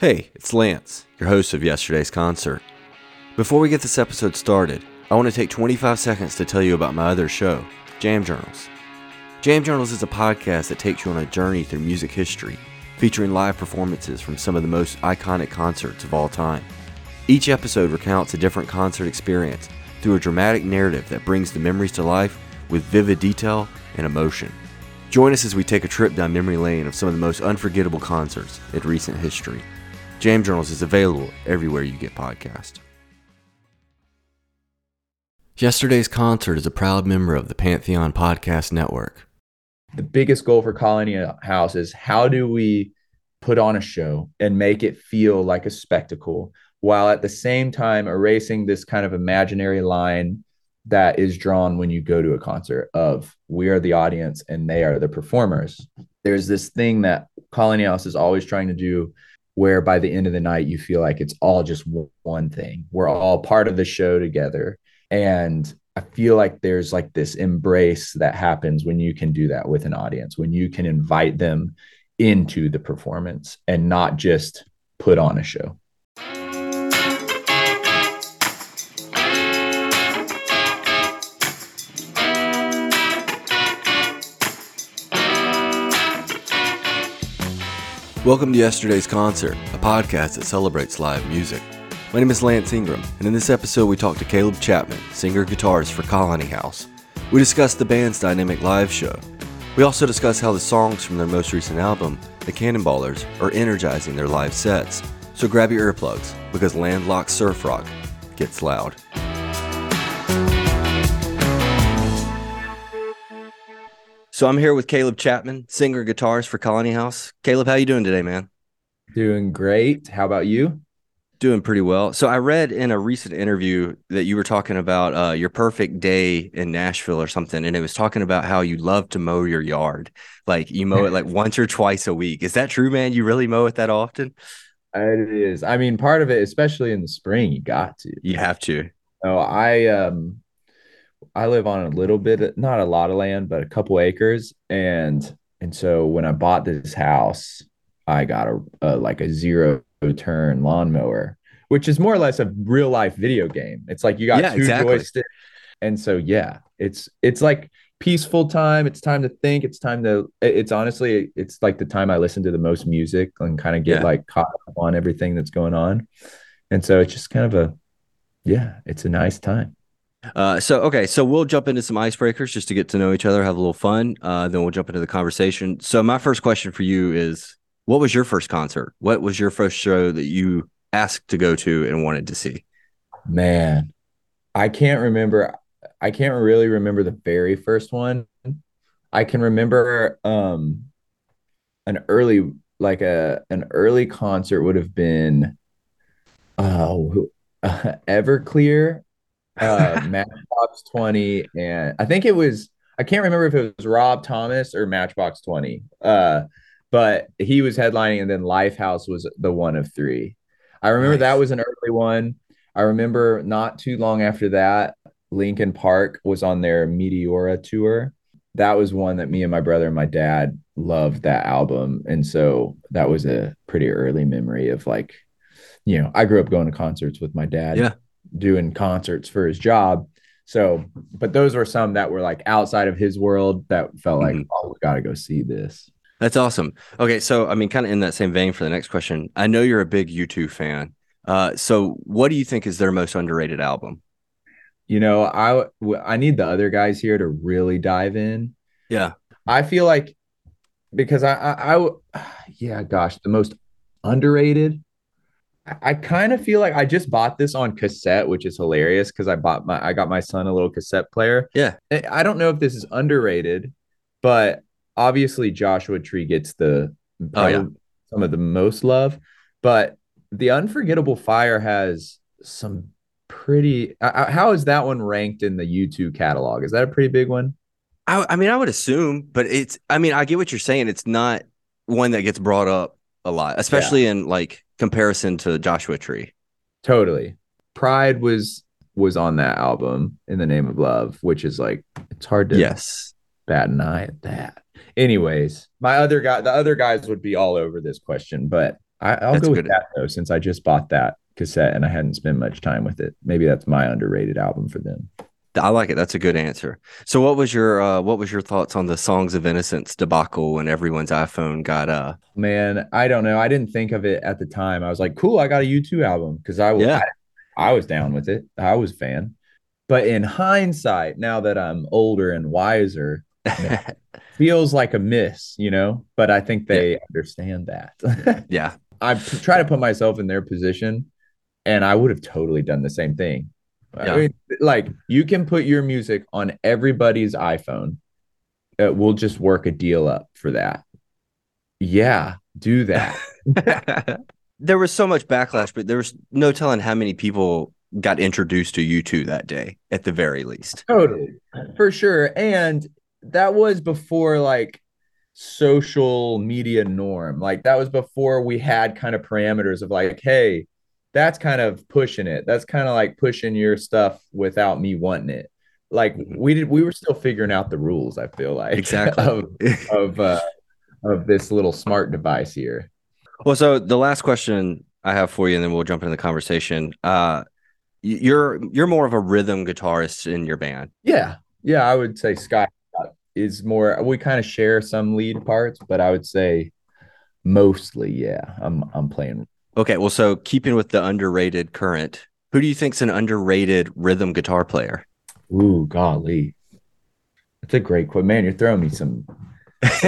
Hey, it's Lance, your host of yesterday's concert. Before we get this episode started, I want to take 25 seconds to tell you about my other show, Jam Journals. Jam Journals is a podcast that takes you on a journey through music history, featuring live performances from some of the most iconic concerts of all time. Each episode recounts a different concert experience through a dramatic narrative that brings the memories to life with vivid detail and emotion. Join us as we take a trip down memory lane of some of the most unforgettable concerts in recent history. Jam Journals is available everywhere you get podcasts. Yesterday's concert is a proud member of the Pantheon Podcast Network. The biggest goal for Colony House is how do we put on a show and make it feel like a spectacle while at the same time erasing this kind of imaginary line that is drawn when you go to a concert of we are the audience and they are the performers. There's this thing that Colony House is always trying to do where by the end of the night you feel like it's all just one thing. We're all part of the show together. And I feel like there's like this embrace that happens when you can do that with an audience, when you can invite them into the performance and not just put on a show. Welcome to yesterday's concert, a podcast that celebrates live music. My name is Lance Ingram, and in this episode, we talk to Caleb Chapman, singer guitarist for Colony House. We discuss the band's dynamic live show. We also discuss how the songs from their most recent album, The Cannonballers, are energizing their live sets. So grab your earplugs, because Landlocked Surf Rock gets loud. So I'm here with Caleb Chapman, singer guitarist for Colony House. Caleb, how you doing today, man? Doing great. How about you? Doing pretty well. So I read in a recent interview that you were talking about uh, your perfect day in Nashville or something, and it was talking about how you love to mow your yard. Like you mow it like once or twice a week. Is that true, man? You really mow it that often? It is. I mean, part of it, especially in the spring, you got to. You have to. Oh, I um I live on a little bit, not a lot of land, but a couple acres. And and so when I bought this house, I got a, a like a zero turn lawnmower, which is more or less a real life video game. It's like you got yeah, two exactly. joysticks. And so yeah, it's it's like peaceful time. It's time to think. It's time to it's honestly it's like the time I listen to the most music and kind of get yeah. like caught up on everything that's going on. And so it's just kind of a yeah, it's a nice time. Uh, so okay, so we'll jump into some icebreakers just to get to know each other, have a little fun. Uh, then we'll jump into the conversation. So my first question for you is, what was your first concert? What was your first show that you asked to go to and wanted to see? Man, I can't remember. I can't really remember the very first one. I can remember um, an early, like a an early concert would have been, oh, uh, Everclear uh, Matchbox 20, and I think it was, I can't remember if it was Rob Thomas or Matchbox 20. Uh, but he was headlining, and then Lifehouse was the one of three. I remember nice. that was an early one. I remember not too long after that, Linkin Park was on their Meteora tour. That was one that me and my brother and my dad loved that album. And so that was a pretty early memory of like, you know, I grew up going to concerts with my dad. Yeah doing concerts for his job. So, but those were some that were like outside of his world that felt like, mm-hmm. oh, we got to go see this. That's awesome. Okay, so I mean, kind of in that same vein for the next question, I know you're a big U2 fan. Uh, so what do you think is their most underrated album? You know, I I need the other guys here to really dive in. Yeah, I feel like because I I, I yeah, gosh, the most underrated. I kind of feel like I just bought this on cassette, which is hilarious because I bought my I got my son a little cassette player. Yeah. I don't know if this is underrated, but obviously Joshua Tree gets the oh, yeah. some of the most love. But the Unforgettable Fire has some pretty. Uh, how is that one ranked in the U2 catalog? Is that a pretty big one? I, I mean, I would assume, but it's. I mean, I get what you're saying. It's not one that gets brought up a lot, especially yeah. in like comparison to Joshua Tree. Totally. Pride was was on that album in the name of love, which is like it's hard to yes bat an eye at that. Anyways, my other guy, the other guys would be all over this question, but I, will go with that though, since I just bought that cassette and I hadn't spent much time with it. Maybe that's my underrated album for them. I like it. That's a good answer. So, what was your uh, what was your thoughts on the Songs of Innocence debacle when everyone's iPhone got uh? Man, I don't know. I didn't think of it at the time. I was like, cool, I got a U2 album because I was yeah. I, I was down with it. I was a fan. But in hindsight, now that I'm older and wiser, feels like a miss, you know. But I think they yeah. understand that. yeah, I try to put myself in their position, and I would have totally done the same thing. Yeah. I mean, like you can put your music on everybody's iPhone. Uh, we'll just work a deal up for that. Yeah, do that. there was so much backlash, but there was no telling how many people got introduced to U2 that day, at the very least. Totally, for sure. And that was before like social media norm. Like that was before we had kind of parameters of like, hey, that's kind of pushing it. That's kind of like pushing your stuff without me wanting it. Like mm-hmm. we did, we were still figuring out the rules. I feel like exactly of of uh, of this little smart device here. Well, so the last question I have for you, and then we'll jump into the conversation. Uh, you're you're more of a rhythm guitarist in your band. Yeah, yeah, I would say Scott is more. We kind of share some lead parts, but I would say mostly, yeah, I'm I'm playing Okay, well, so keeping with the underrated current, who do you think's an underrated rhythm guitar player? Ooh, golly, that's a great quote, man. You're throwing me some.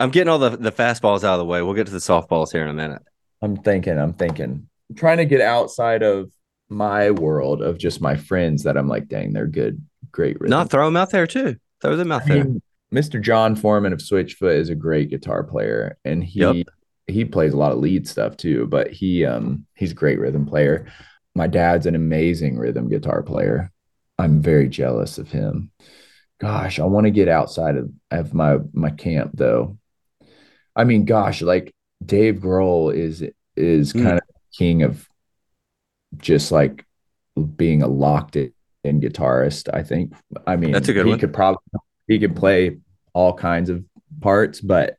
I'm getting all the the fastballs out of the way. We'll get to the softballs here in a minute. I'm thinking. I'm thinking. I'm trying to get outside of my world of just my friends that I'm like, dang, they're good, great. Rhythm. Not throw them out there too. Throw them out I there. Mean, Mr. Jon Foreman of Switchfoot is a great guitar player, and he yep he plays a lot of lead stuff too, but he um he's a great rhythm player. My dad's an amazing rhythm guitar player. I'm very jealous of him. Gosh, I want to get outside of, of my my camp though. I mean, gosh, like Dave Grohl is is mm. kind of king of just like being a locked in guitarist. I think. I mean, that's a good he one. could probably he could play all kinds of parts, but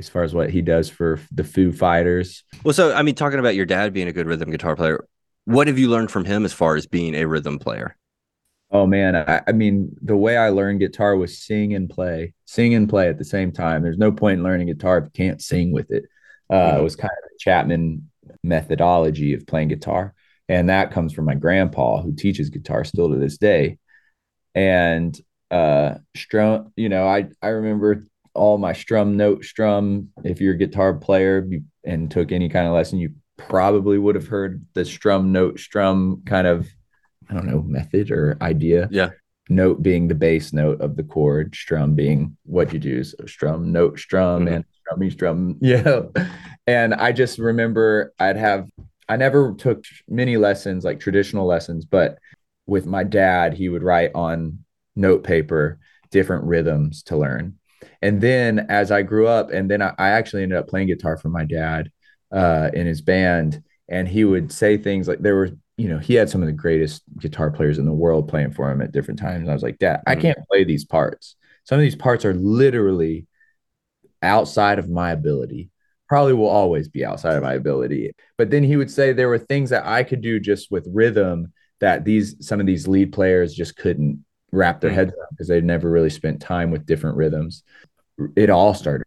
as far as what he does for the Foo Fighters. Well, so I mean, talking about your dad being a good rhythm guitar player, what have you learned from him as far as being a rhythm player? Oh man, I, I, mean, the way I learned guitar was sing and play, sing and play at the same time. There's no point in learning guitar if you can't sing with it. Uh, mm-hmm. It was kind of a Chapman methodology of playing guitar, and that comes from my grandpa who teaches guitar still to this day. And uh, strum, you know, I I remember all my strum note strum if you're a guitar player and took any kind of lesson you probably would have heard the strum note strum kind of i don't know method or idea. Yeah. Note being the bass note of the chord strum being what you do. So strum note strum mm-hmm. and strummy strum yeah and i just remember i'd have i never took many lessons like traditional lessons but with my dad he would write on note paper different rhythms to learn and then as I grew up, and then I, I actually ended up playing guitar for my dad uh, in his band, and he would say things like there were, you know, he had some of the greatest guitar players in the world playing for him at different times. And I was like, Dad, I mm-hmm. can't play these parts. Some of these parts are literally outside of my ability. Probably will always be outside of my ability. But then he would say there were things that I could do just with rhythm that these some of these lead players just couldn't wrap their mm. heads around because they'd never really spent time with different rhythms it all started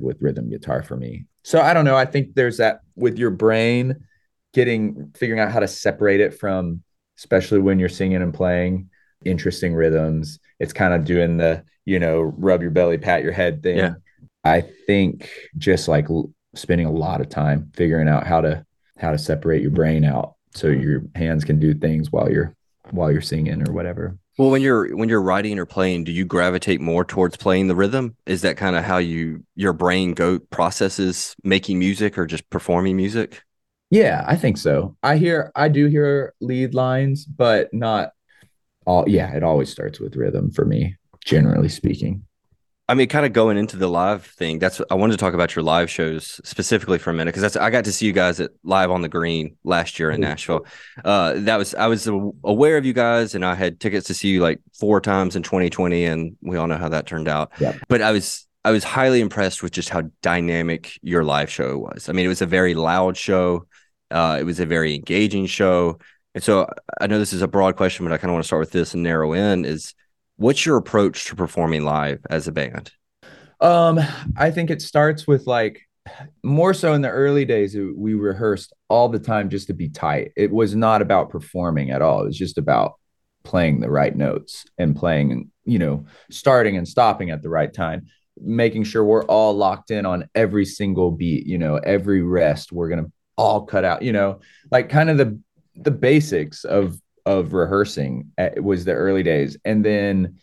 with rhythm guitar for me. So I don't know. I think there's that with your brain getting figuring out how to separate it from, especially when you're singing and playing interesting rhythms. It's kind of doing the, you know, rub your belly, pat your head thing. Yeah. I think just like spending a lot of time figuring out how to how to separate your brain out so your hands can do things while you're while you're singing or whatever. Well, when you're when you're writing or playing, do you gravitate more towards playing the rhythm? Is that kind of how you your brain go processes making music or just performing music? Yeah, I think so. I hear I do hear lead lines, but not all yeah, it always starts with rhythm for me, generally speaking. I mean, kind of going into the live thing. That's I wanted to talk about your live shows specifically for a minute because that's I got to see you guys at live on the green last year in Nashville. Uh, that was I was aware of you guys, and I had tickets to see you like four times in 2020, and we all know how that turned out. Yep. But I was I was highly impressed with just how dynamic your live show was. I mean, it was a very loud show. Uh, it was a very engaging show, and so I know this is a broad question, but I kind of want to start with this and narrow in is What's your approach to performing live as a band? Um, I think it starts with like more so in the early days, we rehearsed all the time just to be tight. It was not about performing at all. It was just about playing the right notes and playing, you know, starting and stopping at the right time, making sure we're all locked in on every single beat, you know, every rest we're going to all cut out, you know, like kind of the the basics of of rehearsing it was the early days. And then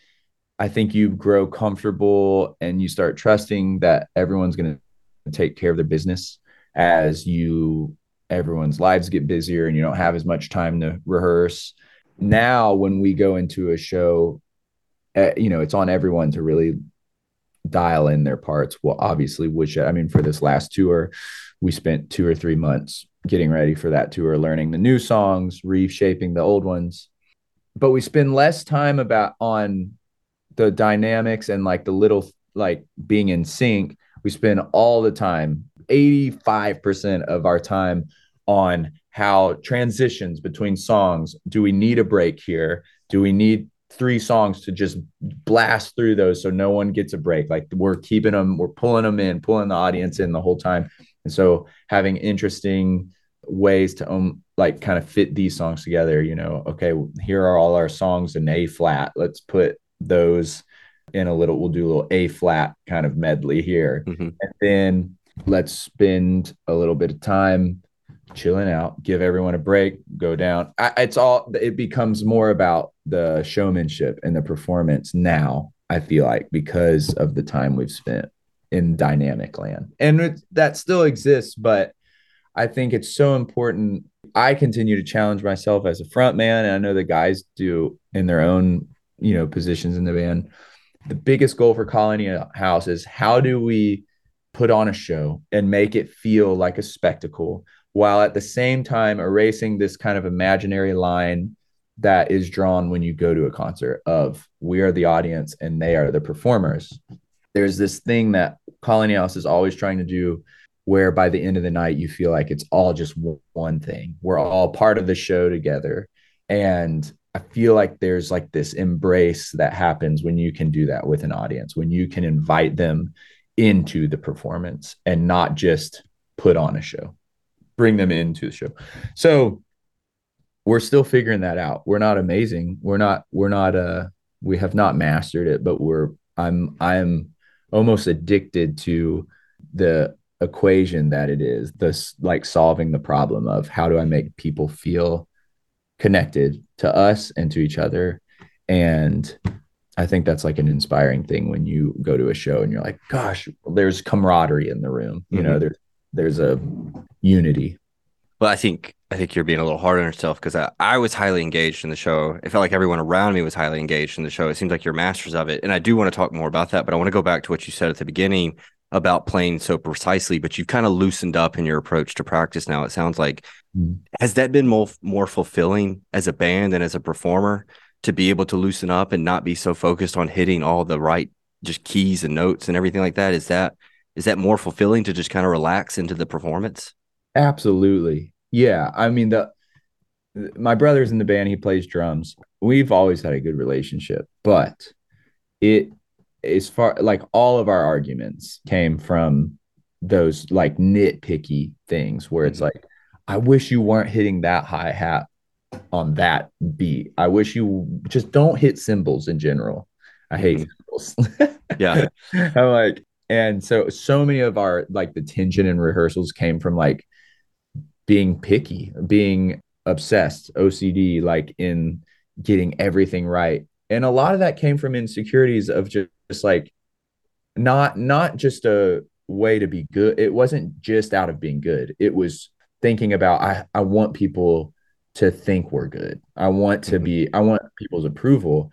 i think you grow comfortable and you start trusting that everyone's going to take care of their business as you everyone's lives get busier and you don't have as much time to rehearse. Now when we go into a show uh, you know it's on everyone to really dial in their parts. Well obviously which i mean for this last tour we spent two or three months getting ready for that tour, learning the new songs, reshaping the old ones. But we spend less time about on the dynamics and like the little like being in sync. We spend all the time, 85% of our time on how transitions between songs. Do we need a break here? Do we need three songs to just blast through those so no one gets a break? Like we're keeping them, we're pulling them in, pulling the audience in the whole time. And so having interesting ways to um like kind of fit these songs together, you know, okay, here are all our songs in A flat. Let's put those in a little, we'll do a little A flat kind of medley here. Mm-hmm. And then let's spend a little bit of time chilling out, give everyone a break, go down. I, it's all, it becomes more about the showmanship and the performance now, I feel like, because of the time we've spent in dynamic land. And it, that still exists, but I think it's so important. I continue to challenge myself as a front man, and I know the guys do in their own, you know, positions in the band. The biggest goal for Colony House is how do we put on a show and make it feel like a spectacle while at the same time erasing this kind of imaginary line that is drawn when you go to a concert of we are the audience and they are the performers. There's this thing that Colony House is always trying to do where by the end of the night you feel like it's all just one thing. We're all part of the show together. And I feel like there's like this embrace that happens when you can do that with an audience, when you can invite them into the performance and not just put on a show, bring them into the show. So we're still figuring that out. We're not amazing. We're not, we're not, uh, we have not mastered it, but we're, I'm, I'm almost addicted to the equation that it is this like solving the problem of how do i make people feel connected to us and to each other and i think that's like an inspiring thing when you go to a show and you're like gosh there's camaraderie in the room you mm-hmm. know there's there's a unity well i think i think you're being a little hard on yourself because I, I was highly engaged in the show it felt like everyone around me was highly engaged in the show it seems like you're masters of it and i do want to talk more about that but i want to go back to what you said at the beginning about playing so precisely, but you've kind of loosened up in your approach to practice now. It sounds like mm. has that been more more fulfilling as a band and as a performer to be able to loosen up and not be so focused on hitting all the right just keys and notes and everything like that? Is that is that more fulfilling to just kind of relax into the performance? Absolutely. Yeah. I mean the my brother's in the band, he plays drums. We've always had a good relationship, but it as far like all of our arguments came from those like nitpicky things where it's mm-hmm. like i wish you weren't hitting that hi hat on that beat i wish you just don't hit cymbals in general i hate mm-hmm. cymbals yeah i'm like and so so many of our like the tension and rehearsals came from like being picky being obsessed ocd like in getting everything right. And a lot of that came from insecurities of just, just like not not just a way to be good. It wasn't just out of being good. It was thinking about i i want people to think we're good. I want to mm-hmm. be i want people's approval.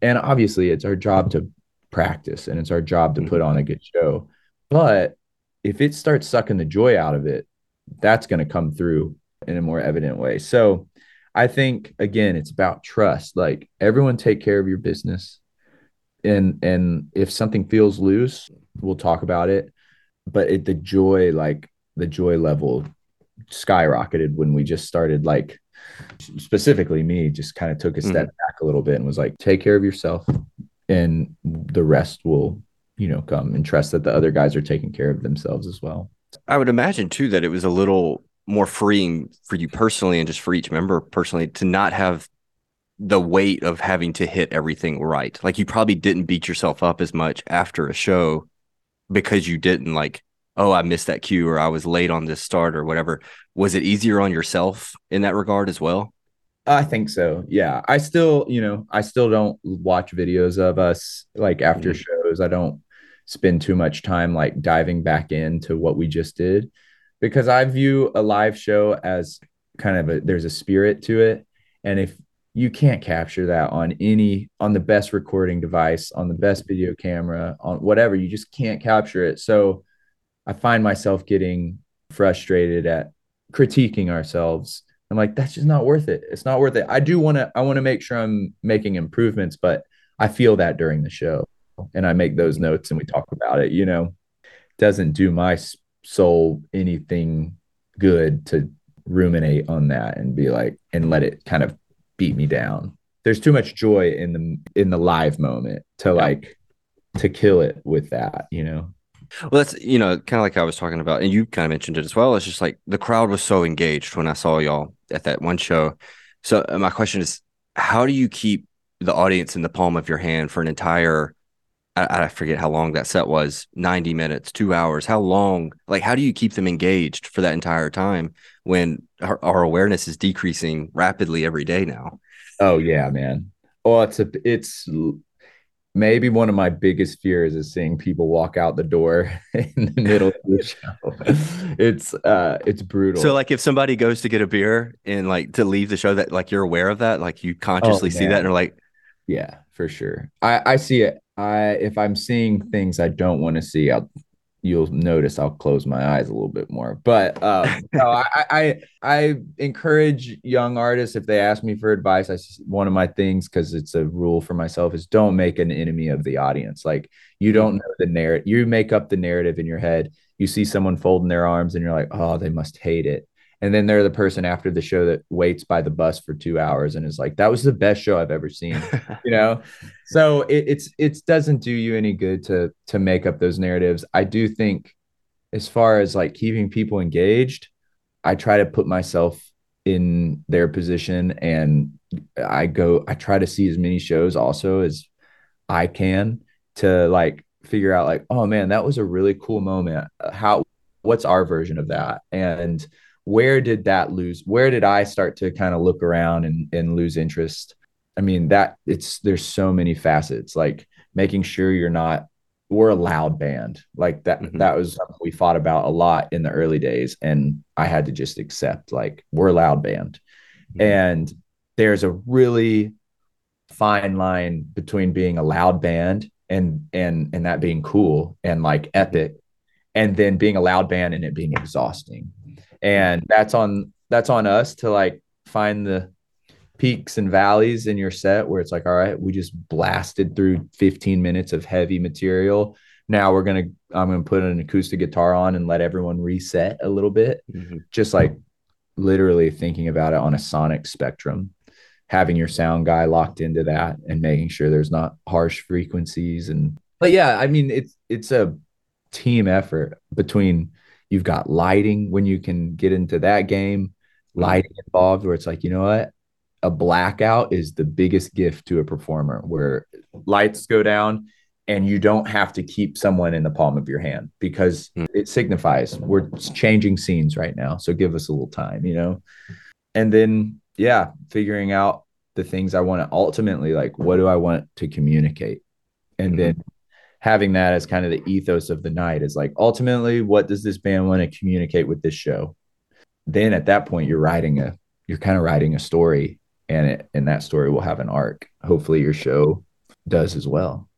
And obviously it's our job to practice and it's our job to put mm-hmm. on a good show. But if it starts sucking the joy out of it that's going to come through in a more evident way so I think again, it's about trust. Like everyone take care of your business. And and if something feels loose, we'll talk about it. But it the joy, like the joy level skyrocketed when we just started like specifically me just kind of took a step mm-hmm. back a little bit and was like take care of yourself and the rest will you know come and trust that the other guys are taking care of themselves as well i would imagine too that it was a little more freeing for you personally and just for each member personally to not have the weight of having to hit everything right. Like you probably didn't beat yourself up as much after a show because you didn't like, oh, I missed that cue or I was late on this start or whatever. Was it easier on yourself in that regard as well? I think so. Yeah. I still, you know, I still don't watch videos of us like after mm-hmm. shows. I don't spend too much time like diving back into what we just did because I view a live show as kind of a there's a spirit to it. And if you can't capture that on any on the best recording device, on the best video camera, on whatever, you just can't capture it. So I find myself getting frustrated at critiquing ourselves. I'm like, that's just not worth it. It's not worth it. I do want to, I want to make sure I'm making improvements, but I feel that during the show and I make those notes and we talk about it, you know, doesn't do my soul anything good to ruminate on that and be like and let it kind of beat me down. There's too much joy in the in the live moment to like to kill it with that you know? Well that's you know kind of like i was talking about and you kind of mentioned it as well it's just like the crowd was so engaged when i saw y'all at that one show. So uh, my question is how do you keep the audience in the palm of your hand for an entire I, I forget how long that set was 90 minutes, two hours. How long? Like, how do you keep them engaged for that entire time when our, our awareness is decreasing rapidly every day now? Oh, yeah, man. Oh, it's a, it's, maybe one of my biggest fears is seeing people walk out the door in the middle of the show. It's uh it's brutal. So like if somebody goes to get a beer and like to leave the show that like you're aware of that, like you consciously oh, see that and are like Yeah, for sure. I I see it I if I'm seeing things I don't want to see, I'll you'll notice I'll close my eyes a little bit more. But um, no, I, I I encourage young artists if they ask me for advice. I one of my things because it's a rule for myself is don't make an enemy of the audience. Like you don't know the narrative. You make up the narrative in your head. You see someone folding their arms and you're like, oh, they must hate it and then they're the person after the show that waits by the bus for two hours and is like that was the best show i've ever seen you know? So it, it's it doesn't do you any good to to make up those narratives. I do think as far as like keeping people engaged i try to put myself in their position and i go i try to see as many shows also as i can to like figure out like oh man that was a really cool moment. How what's our version of that? And where did that lose where did i start to kind of look around and, and lose interest i mean that it's there's so many facets like making sure you're not we're a loud band like that mm-hmm. that was something we fought about a lot in the early days and i had to just accept like we're a loud band mm-hmm. and there's a really fine line between being a loud band and and and that being cool and like epic and then being a loud band and it being exhausting and that's on that's on us to like find the peaks and valleys in your set where it's like all right we just blasted through 15 minutes of heavy material now we're gonna i'm gonna put an acoustic guitar on and let everyone reset a little bit mm-hmm. just like literally thinking about it on a sonic spectrum having your sound guy locked into that and making sure there's not harsh frequencies and but yeah i mean it's it's a team effort between You've got lighting when you can get into that game, mm-hmm. lighting involved where it's like, you know what? A blackout is the biggest gift to a performer where lights go down and you don't have to keep someone in the palm of your hand because mm. it signifies we're changing scenes right now. So give us a little time, you know? And then, yeah, figuring out the things I want to ultimately like what do I want to communicate? And mm-hmm. then having that as kind of the ethos of the night is like ultimately what does this band want to communicate with this show? Then at that point you're writing a you're kind of writing a story and it and that story will have an arc. Hopefully your show does as well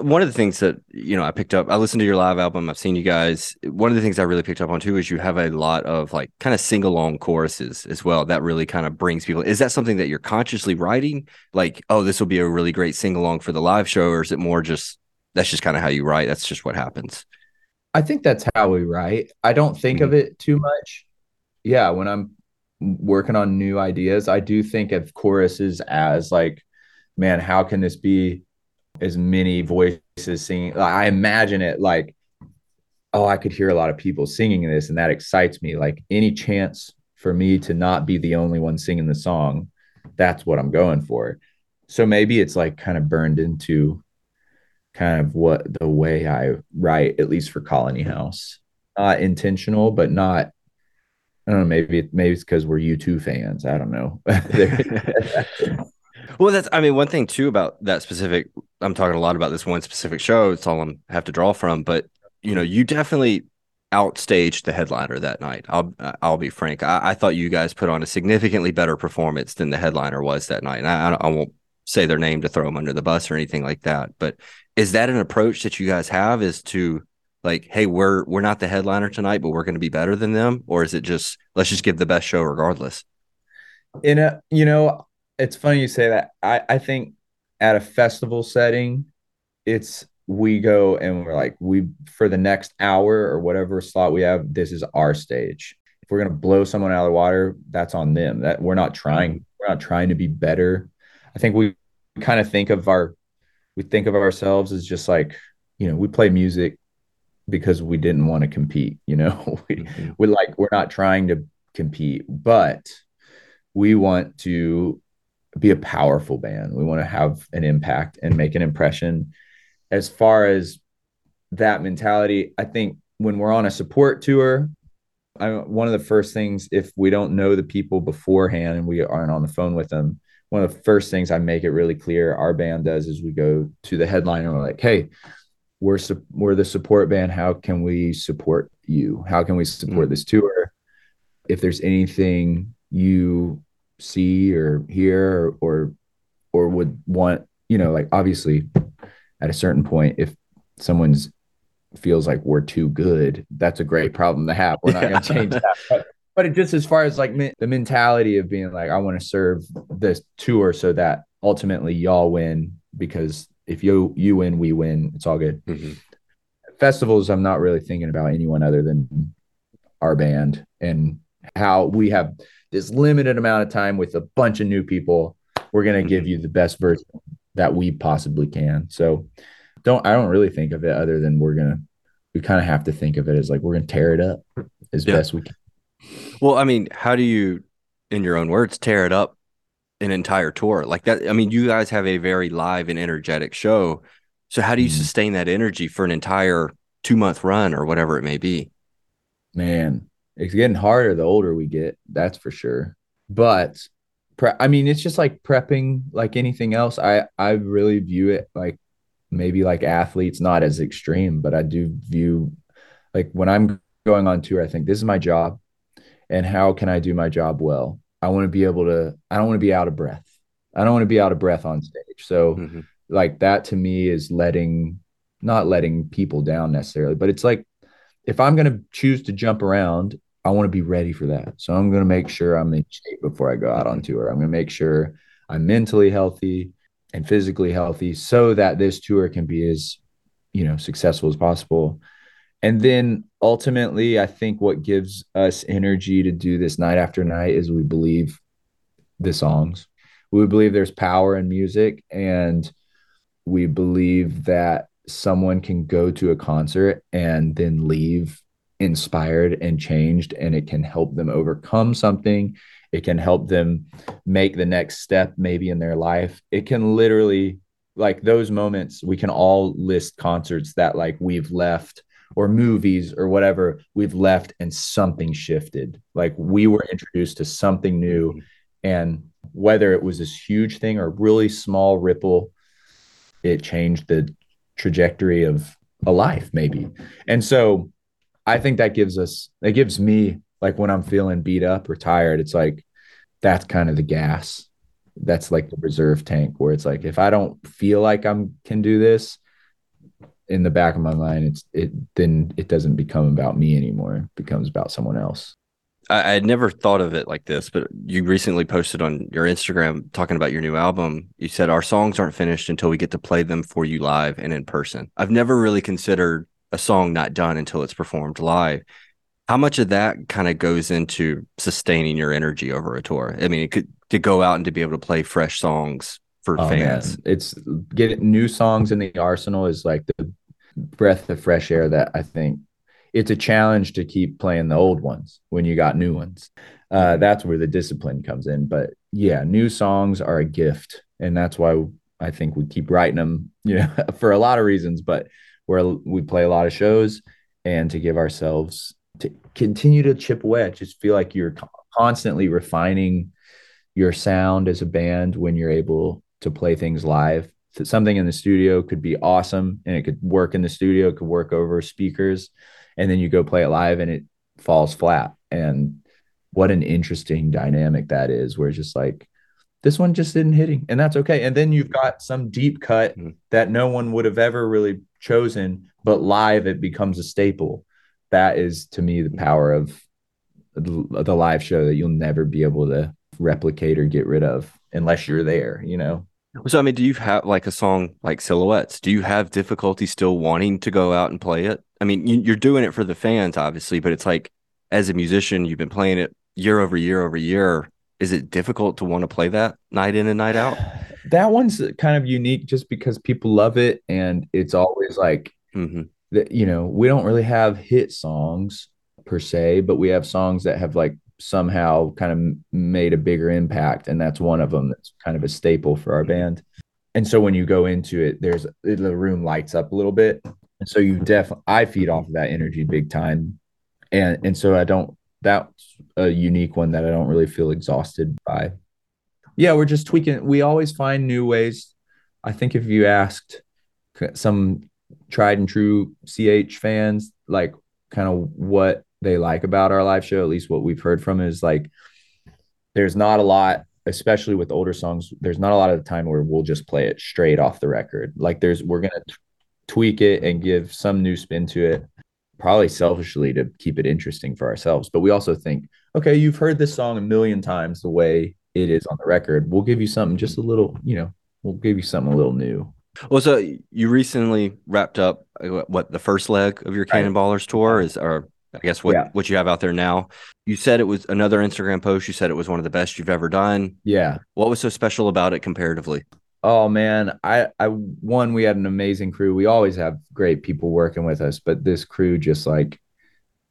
one of the things that you know I picked up. I listened to your live album. I've seen you guys. One of the things I really picked up on too is you have a lot of like kind of sing along choruses as well. That really kind of brings people. Is that something that you're consciously writing? Like, oh, this will be a really great sing along for the live show, or is it more just that's just kind of how you write? That's just what happens. I think that's how we write. I don't think mm-hmm. of it too much. Yeah, when I'm working on new ideas, I do think of choruses as like, man, how can this be? as many voices singing. I imagine it like, oh, I could hear a lot of people singing this, and that excites me. Like any chance for me to not be the only one singing the song, that's what I'm going for. So maybe it's like kind of burned into kind of what the way I write, at least for Colony mm-hmm. House. Not intentional, but not I don't know, maybe maybe it's because we're U2 fans. I don't know. Well, that's I mean one thing too about that specific. I'm talking a lot about this one specific show. It's all I'm have to draw from, but you know, you definitely outstaged the headliner that night. I'll I'll be frank. I, I thought you guys put on a significantly better performance than the headliner was that night. And I, I won't say their name to throw them under the bus or anything like that. But is that an approach that you guys have? Is to like, hey, we're we're not the headliner tonight, but we're going to be better than them, or is it just let's just give the best show regardless? In a you know, it's funny you say that. I, I think at a festival setting, it's we go and we're like, we for the next hour or whatever slot we have, this is our stage. If we're gonna blow someone out of the water, that's on them. That we're not trying, we're not trying to be better. I think we kind of think of our we think of ourselves as just like, you know, we play music because we didn't want to compete, you know. we mm-hmm. we like we're not trying to compete, but we want to be a powerful band. We want to have an impact and make an impression. As far as that mentality, I think when we're on a support tour, I, one of the first things, if we don't know the people beforehand and we aren't on the phone with them, one of the first things I make it really clear our band does is we go to the headliner and we're like, hey, we're su- we're the support band. How can we support you? How can we support mm-hmm. this tour? If there's anything you see or hear or, or or would want you know like obviously at a certain point if someone's feels like we're too good that's a great problem to have we're not going to change that but, just as far as like the mentality of being like i want to serve this tour so that ultimately y'all win because if you you win we win it's all good mm-hmm. festivals i'm not really thinking about anyone other than our band and how we have this limited amount of time with a bunch of new people. We're going to give mm-hmm. you the best version that we possibly can. So don't I don't really think of it other than we're going to we kind of have to think of it as like we're going to tear it up as yeah. best we can. Well, I mean, how do you in your own words tear it up an entire tour like that? I mean, you guys have a very live and energetic show. So how do you mm-hmm. sustain that energy for an entire 2 month run or whatever it may be? Man, it's getting harder the older we get, that's for sure. But pre- I mean, it's just like prepping like anything else. I I really view it like maybe like athletes, not as extreme, but I do view like when I'm going on tour, I think this is my job and how can I do my job well? I want to be able to I don't want to be out of breath. I don't want to be out of breath on stage. So mm-hmm. like that to me is letting not letting people down necessarily, but it's like if I'm going to choose to jump around I want to be ready for that. So I'm going to make sure I'm in shape before I go out on tour. I'm going to make sure I'm mentally healthy and physically healthy so that this tour can be as, you know, successful as possible. And then ultimately, I think what gives us energy to do this night after night is we believe the songs. We believe there's power in music and we believe that someone can go to a concert and then leave inspired and changed and it can help them overcome something it can help them make the next step maybe in their life it can literally like those moments we can all list concerts that like we've left or movies or whatever we've left and something shifted like we were introduced to something new mm-hmm. and whether it was this huge thing or really small ripple, it changed the trajectory of a life, maybe. And so I think that gives us, it gives me, like when I'm feeling beat up or tired, it's like that's kind of the gas. That's like the reserve tank where it's like, if I don't feel like I'm can do this, in the back of my mind, it's it then it doesn't become about me anymore. It becomes about someone else. I, I had never thought of it like this, but you recently posted on your Instagram talking about your new album. You said our songs aren't finished until we get to play them for you live and in person. I've never really considered a song not done until it's performed live. How much of that kind of goes into sustaining your energy over a tour? I mean, it could to go out and to be able to play fresh songs for oh, fans. Man. It's getting new songs in the arsenal is like the breath of fresh air that I think it's a challenge to keep playing the old ones when you got new ones. Uh, that's where the discipline comes in. But yeah, new songs are a gift, and that's why I think we keep writing them. You know, for a lot of reasons, but where we play a lot of shows and to give ourselves to continue to chip away. Just feel like you're constantly refining your sound as a band when you're able to play things live something in the studio could be awesome and it could work in the studio, it could work over speakers, and then you go play it live and it falls flat. And what an interesting dynamic that is, where it's just like this one just didn't hitting, and that's okay. And then you've got some deep cut mm-hmm. that no one would have ever really chosen, but live it becomes a staple. That is to me the power of the live show that you'll never be able to replicate or get rid of unless you're there, you know. So, I mean, do you have like a song like Silhouettes? Do you have difficulty still wanting to go out and play it? I mean, you, are doing it for the fans, obviously, but it's like as a musician, you've been playing it year over year over year. Is it difficult to want to play that night in and night out? That one's kind of unique just because people love it. And it's always like, mm-hmm. that, you know, we don't really have hit songs per se, but we have songs that have like somehow kind of made a bigger impact and that's one of them that's kind of a staple for our band. And so when you go into it there's the room lights up a little bit. And so you definitely i feed off of that energy big time. And and so i don't that's a unique one that i don't really feel exhausted by. Yeah we're just tweaking we always find new ways. I think if you asked some tried and true ch fans like kind of what they like about our live show, at least what we've heard from is like there's not a lot, especially with older songs, there's not a lot of the time where we'll just play it straight off the record. Like there's we're gonna t- tweak it and give some new spin to it, probably selfishly to keep it interesting for ourselves. But we also think, okay, you've heard this song a million times the way it is on the record. We'll give you something just a little, you know, we'll give you something a little new. Well, so you recently wrapped up uh, what the first leg of your Cannonballers tour is, or I guess what yeah. what you have out there now. You said it was another Instagram post. You said it was one of the best you've ever done. Yeah. What was so special about it comparatively? Oh man, I I one we had an amazing crew. We always have great people working with us, but this crew just like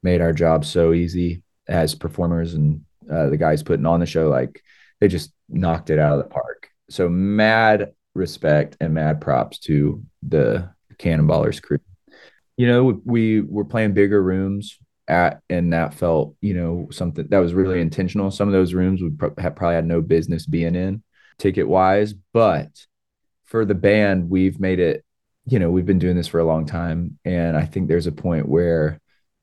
made our job so easy as performers and uh, the guys putting on the show. Like they just knocked it out of the park. So mad respect and mad props to the Cannonballers crew. You know, we were playing bigger rooms at and that felt you know something that was really intentional. Some of those rooms would pro- have probably had no business being in ticket wise but for the band we've made it you know we've been doing this for a long time. And i think there's a point where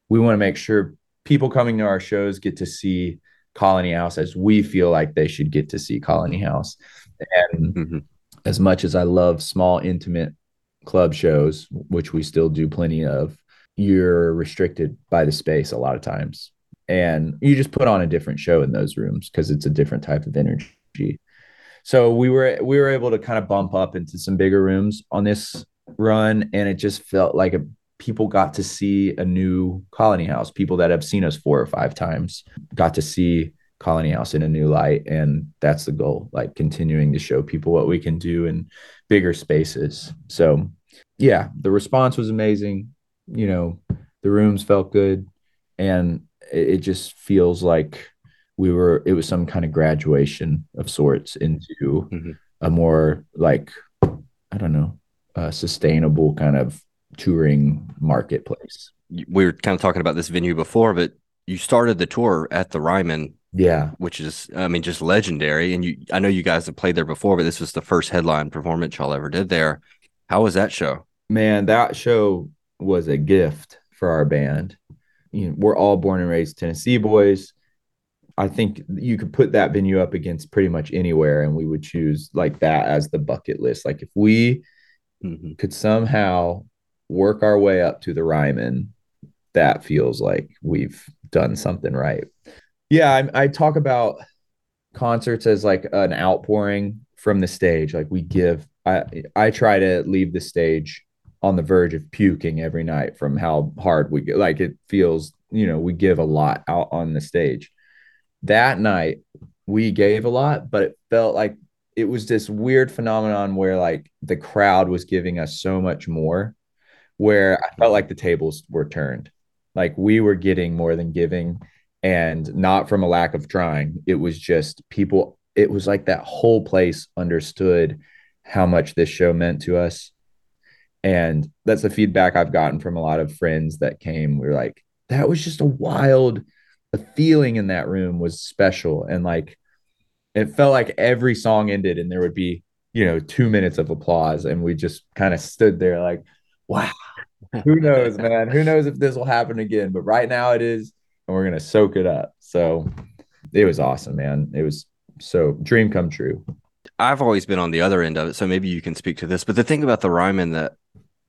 we want to make sure people coming to our shows get to see colony house as we feel like they should get to see colony house. And mm-hmm. as much as i love small intimate club shows which we still do plenty of you're restricted by the space a lot of times. And you just put on a different show in those rooms because it's a different type of energy. So we were we were able to kind of bump up into some bigger rooms on this run and it just felt like a, people got to see a new colony house. People that have seen us four or five times got to see colony house in a new light and that's the goal like continuing to show people what we can do in bigger spaces. So yeah the response was amazing you know, the rooms felt good and it, it just feels like we were it was some kind of graduation of sorts into mm-hmm. a more like I don't know, a sustainable kind of touring marketplace. We were kind of talking about this venue before, but you started the tour at the Ryman Yeah. which is I mean just legendary. And you, I know you guys have played there before, but this was the first headline performance y'all ever did there. How was that show? Man, that show was a gift for our band. You know, we're all born and raised Tennessee boys. I think you could put that venue up against pretty much anywhere, and we would choose like that as the bucket list. Like if we Mm-hmm. could somehow work our way up to the Ryman, that feels like we've done something right. Yeah, I, I talk about concerts as like an outpouring from the stage. Like we give, I I try to leave the stage on the verge of puking every night from how hard we get. Like it feels, you know, we give a lot out on the stage. That night we gave a lot, but it felt like it was this weird phenomenon where like the crowd was giving us so much more, where I felt like the tables were turned. Like we were getting more than giving, and not from a lack of trying. It was just people, it was like that whole place understood how much this show meant to us. And that's the feedback I've gotten from a lot of friends that came. We are like, that was just a wild, the feeling in that room was special. And like, it felt like every song ended and there would be, you know, two minutes of applause. And we just kind of stood there like, wow, who knows, man? Who knows if this will happen again? But right now it is, and we're going to soak it up. So it was awesome, man. It was so dream come true. I've always been on the other end of it, so maybe you can speak to this. But the thing about the Ryman that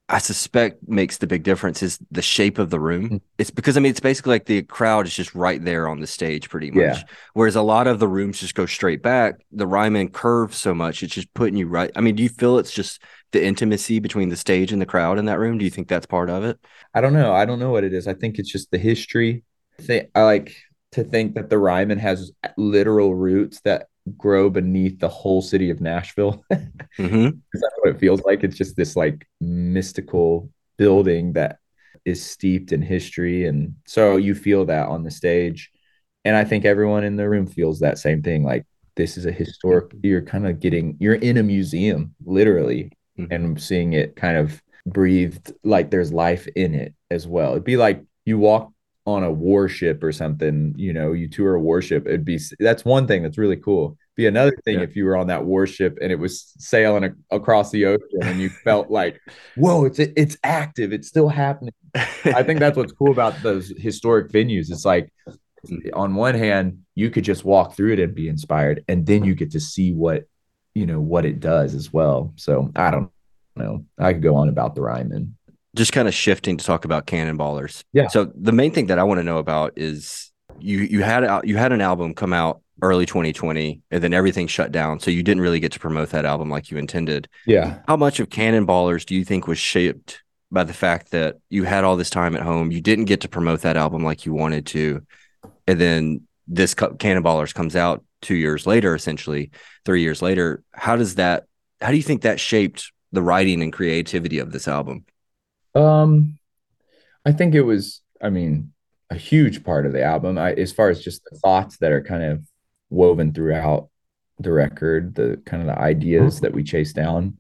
I suspect makes the big difference is the shape of the room. Mm. It's because I mean it's basically like the crowd is just right there on the stage pretty much. Yeah. Whereas a lot of the rooms just go straight back. The Ryman curves so much, it's just putting you right. I mean, do you feel it's just the intimacy between the stage and the crowd in that room? Do you think that's part of it? I don't know. I don't know what it is. I think it's just the history. I like to think that the Ryman has literal roots that grow beneath the whole city of Nashville. Mm-hmm. Is that what it feels like? It's just this like mystical building that is steeped in history. And so you feel that on the stage. And I think everyone in the room feels that same thing. Like this is a historic, you're kind of getting, you're in a museum, literally, Mhm. and seeing it kind of breathed like there's life in it as well. It'd be like you walk on a warship or something, you know, you tour a warship. It'd be that's one thing that's really cool. Be another thing Yeah. if you were on that warship and it was sailing a, across the ocean and you felt like, whoa, it's it's active, it's still happening. I think that's what's cool about those historic venues. It's like on one hand, you could just walk through it and be inspired, and then you get to see what you know what it does as well. So I don't know. I could go on about the Ryman. Just kind of shifting to talk about cannonballers. Yeah. So the main thing that I want to know about is you you had you had an album come out early 2020 and then everything shut down. So you didn't really get to promote that album like you intended. Yeah. How much of Cannonballers do you think was shaped by the fact that you had all this time at home, you didn't get to promote that album like you wanted to, and then this Cannonballers comes out two years later, essentially three years later. How does that? How do you think that shaped the writing and creativity of this album? Um, I think it was, I mean, a huge part of the album. I, as far as just the thoughts that are kind of woven throughout the record, the kind of the ideas that we chase down.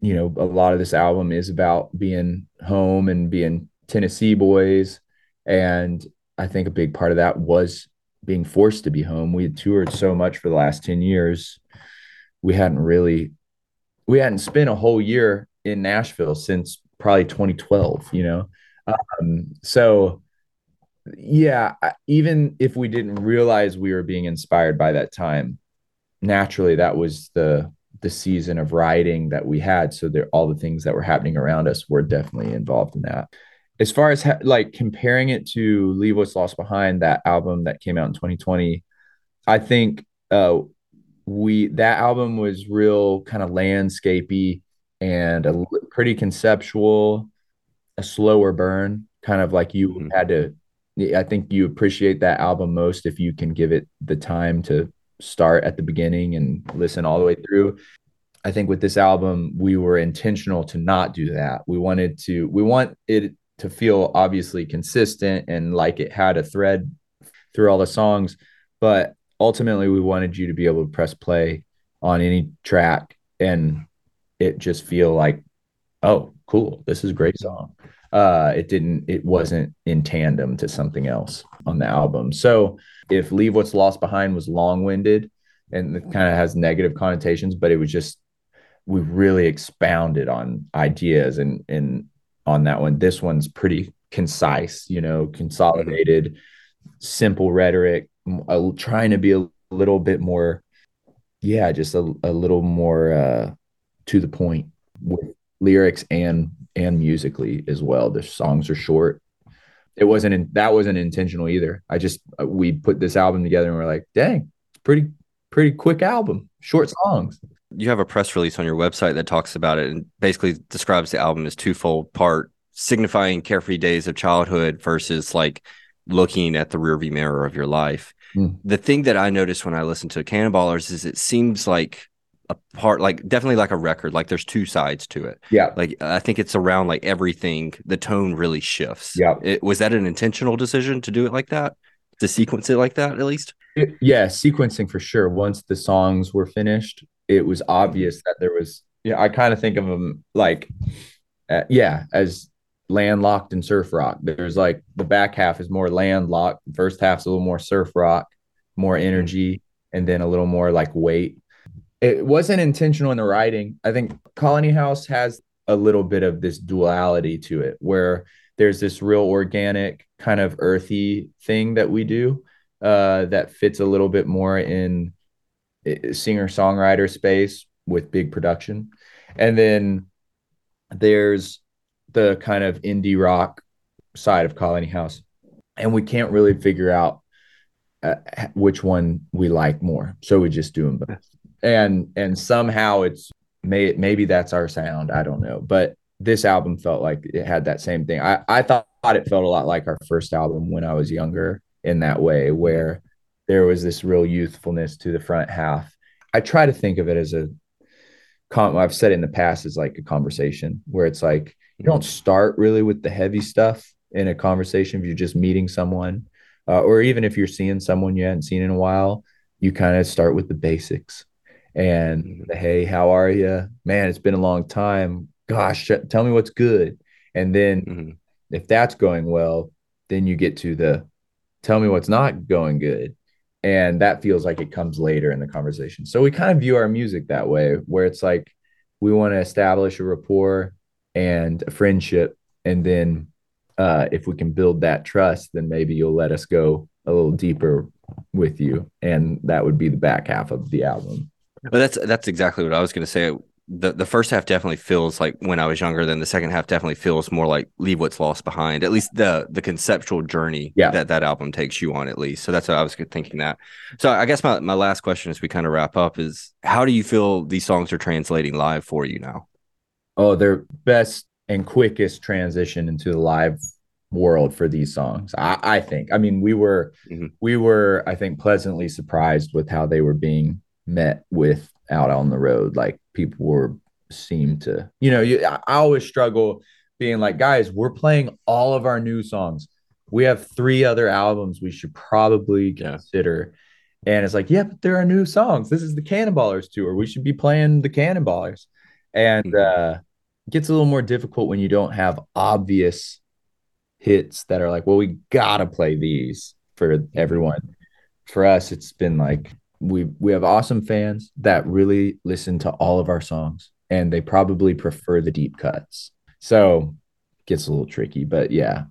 You know, a lot of this album is about being home and being Tennessee boys. And I think a big part of that was being forced to be home. We had toured so much for the last 10 years. We hadn't really, we hadn't spent a whole year in Nashville since probably 2012, you know? Um, so, yeah, even if we didn't realize we were being inspired by that time, naturally that was the the season of writing that we had. So there, all the things that were happening around us were definitely involved in that. As far as ha- like comparing it to Leave What's Lost Behind, that album that came out in 2020, I think uh, we that album was real kind of landscapey and a pretty conceptual, a slower burn, kind of like you Mhm. had to. I think you appreciate that album most if you can give it the time to start at the beginning and listen all the way through. I think with this album, we were intentional to not do that. We wanted to, we want it to feel obviously consistent and like it had a thread through all the songs, but ultimately we wanted you to be able to press play on any track and it just feel like, oh, cool, this is a great song. uh, it didn't, it wasn't in tandem to something else on the album. So if Leave What's Lost Behind was long winded and it kind of has negative connotations, but it was just, we really expounded on ideas and, and on that one. This one's pretty concise, you know, consolidated, simple rhetoric, trying to be a little bit more, yeah, just a, a little more uh, to the point with lyrics and and musically as well. The songs are short. It wasn't in, that wasn't intentional either. I just uh, we put this album together and we're like, dang, it's pretty pretty quick album, short songs. You have a press release on your website that talks about it and basically describes the album as twofold part signifying carefree days of childhood versus like looking at the rearview mirror of your life. Mm. The thing that I noticed when I listened to Cannonballers is it seems like a part like definitely like a record like there's two sides to it. Yeah. Like i think it's around like everything the tone really shifts. Yeah. It, was that an intentional decision to do it like that? To sequence it like that at least? It, yeah sequencing for sure. Once the songs were finished it was obvious that there was yeah i kind of think of them like uh, yeah as landlocked and surf rock. There's like the back half is more landlocked first half's a little more surf rock more energy and then a little more like weight it wasn't intentional in the writing. I think Colony House has a little bit of this duality to it where there's this real organic kind of earthy thing that we do uh, that fits a little bit more in eh, singer songwriter space with big production. And then there's the kind of indie rock side of Colony House. And we can't really figure out uh, which one we like more. So we just do them both and and somehow it's may maybe that's our sound i don't know but this album felt like it had that same thing. I i thought it felt a lot like our first album when i was younger in that way where there was this real youthfulness to the front half. I try to think of it as a i've said in the past as like a conversation where it's like you don't start really with the heavy stuff in a conversation if you're just meeting someone uh, or even if you're seeing someone you hadn't seen in a while you kind of start with the basics and mm-hmm. hey, how are you? Man, it's been a long time. Gosh, tell me what's good. And then mm-hmm. if that's going well, then you get to the tell me what's not going good. And that feels like it comes later in the conversation. So we kind of view our music that way, where it's like we want to establish a rapport and a friendship. And then uh, if we can build that trust, then maybe you'll let us go a little deeper with you. And that would be the back half of the album. But that's that's exactly what I was going to say. The the first half definitely feels like when I was younger. Then the second half definitely feels more like leave what's lost behind. At least the the conceptual journey yeah. that that album takes you on. At least so that's what I was thinking that. So I guess my my last question as we kind of wrap up is how do you feel these songs are translating live for you now? Oh, they're best and quickest transition into the live world for these songs. I, I think. I mean, we were mm-hmm. we were I think pleasantly surprised with how they were being met with out on the road. Like people were seem to, you know, you, I always struggle being like, guys, we're playing all of our new songs. We have three other albums we should probably yeah. consider. And it's like, yeah, but there are new songs. This is the Cannonballers tour. We should be playing the Cannonballers. And mm-hmm. uh, it gets a little more difficult when you don't have obvious hits that are like, well, we gotta play these for everyone. For us, it's been like we we have awesome fans that really listen to all of our songs and they probably prefer the deep cuts. So gets a little tricky, but yeah,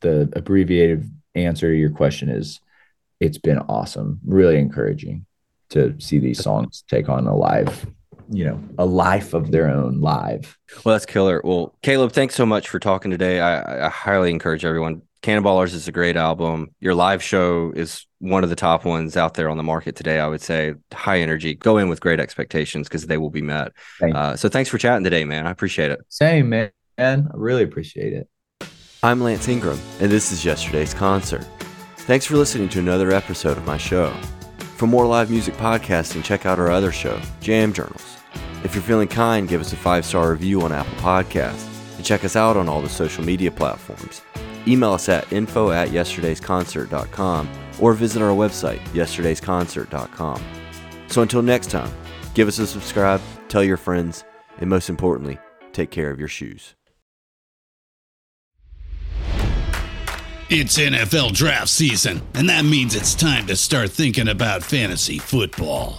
the abbreviated answer to your question is it's been awesome, really encouraging to see these songs take on a live you know a life of their own live. Well that's killer. Well caleb thanks so much for talking today. I, I highly encourage everyone Cannonballers is a great album. Your live show is one of the top ones out there on the market today. I would say high energy. Go in with great expectations because they will be met. Uh, so thanks for chatting today, man. I appreciate it. Same, man. I really appreciate it. I'm Lance Ingram, and this is yesterday's concert. Thanks for listening to another episode of my show. For more live music podcasting, check out our other show, Jam Journals. If you're feeling kind, give us a five star review on Apple Podcasts and check us out on all the social media platforms. Email us at info at yesterdaysconcert.com or visit our website, yesterdaysconcert.com. So until next time, give us a subscribe, tell your friends, and most importantly, take care of your shoes. It's NFL draft season, and that means it's time to start thinking about fantasy football.